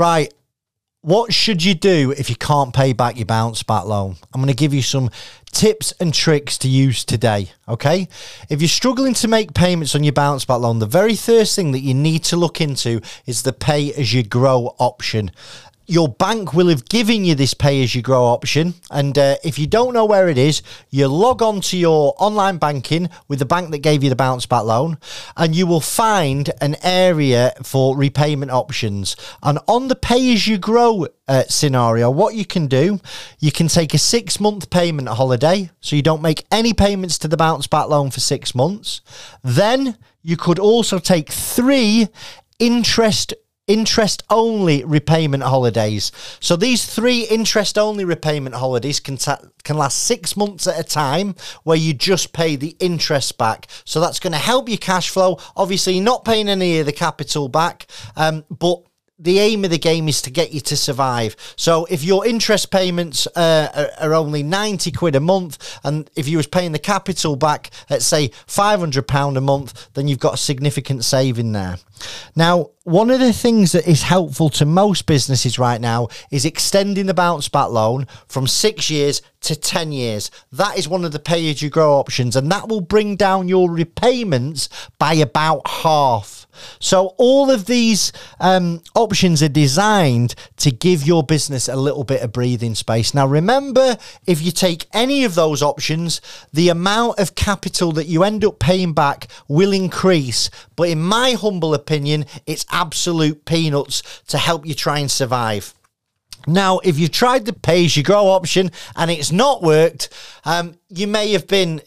Right. What should you do if you can't pay back your bounce back loan? I'm going to give you some tips and tricks to use today. Okay. If you're struggling to make payments on your bounce back loan, the very first thing that you need to look into is the pay as you grow option your bank will have given you this pay as you grow option. And uh, if you don't know where it is, you log on to your online banking with the bank that gave you the bounce back loan, and you will find an area for repayment options. And on the pay as you grow uh, scenario, what you can do, you can take a six month payment holiday. So you don't make any payments to the bounce back loan for six months. Then you could also take three interest interest only repayment holidays. So these three interest only repayment holidays can ta- can last 6 months at a time where you just pay the interest back. So that's going to help your cash flow. Obviously, you're not paying any of the capital back, um, but the aim of the game is to get you to survive. So if your interest payments uh, are, are, only 90 quid a month, and if you was paying the capital back at say 500 pound a month, then you've got a significant saving there. Now, one of the things that is helpful to most businesses right now is extending the bounce back loan from six years to 10 years. That is one of the pay as you grow options, and that will bring down your repayments by about half. So all of these um, options are designed to give your business a little bit of breathing space. Now, remember, if you take any of those options, the amount of capital that you end up paying back will increase. But in my humble opinion, it's absolute peanuts to help you try and survive. Now, if you've tried the pay as you grow option and it's not worked, um, you may have been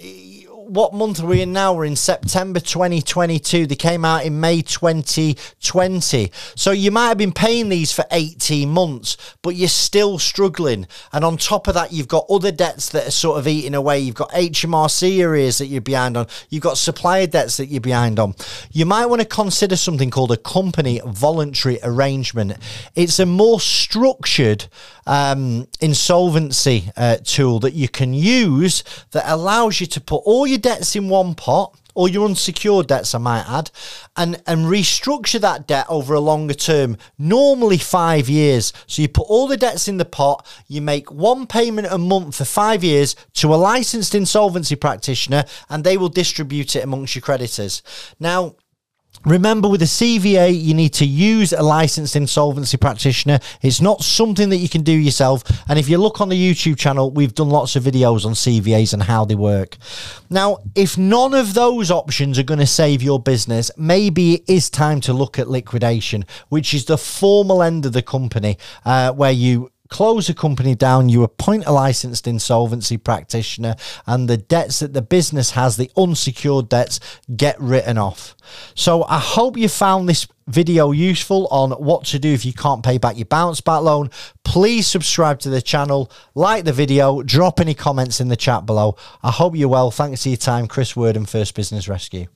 what month are we in now? We're in September 2022. They came out in May 2020. So you might have been paying these for 18 months, but you're still struggling. And on top of that, you've got other debts that are sort of eating away. You've got HMRC areas that you're behind on. You've got supplier debts that you're behind on. You might want to consider something called a company voluntary arrangement. It's a more structured um, insolvency uh, tool that you can use that allows you to put all your debts in one pot or your unsecured debts, I might add, and, and restructure that debt over a longer term, normally five years. So you put all the debts in the pot, you make one payment a month for five years to a licensed insolvency practitioner, and they will distribute it amongst your creditors. Now, Remember, with a CVA, you need to use a licensed insolvency practitioner. It's not something that you can do yourself. And if you look on the YouTube channel, we've done lots of videos on CVAs and how they work. Now, if none of those options are going to save your business, maybe it is time to look at liquidation, which is the formal end of the company uh, where you close a company down, you appoint a licensed insolvency practitioner, and the debts that the business has, the unsecured debts, get written off. So I hope you found this video useful on what to do if you can't pay back your bounce back loan. Please subscribe to the channel, like the video, drop any comments in the chat below. I hope you're well. Thanks for your time. Chris Worden, First Business Rescue.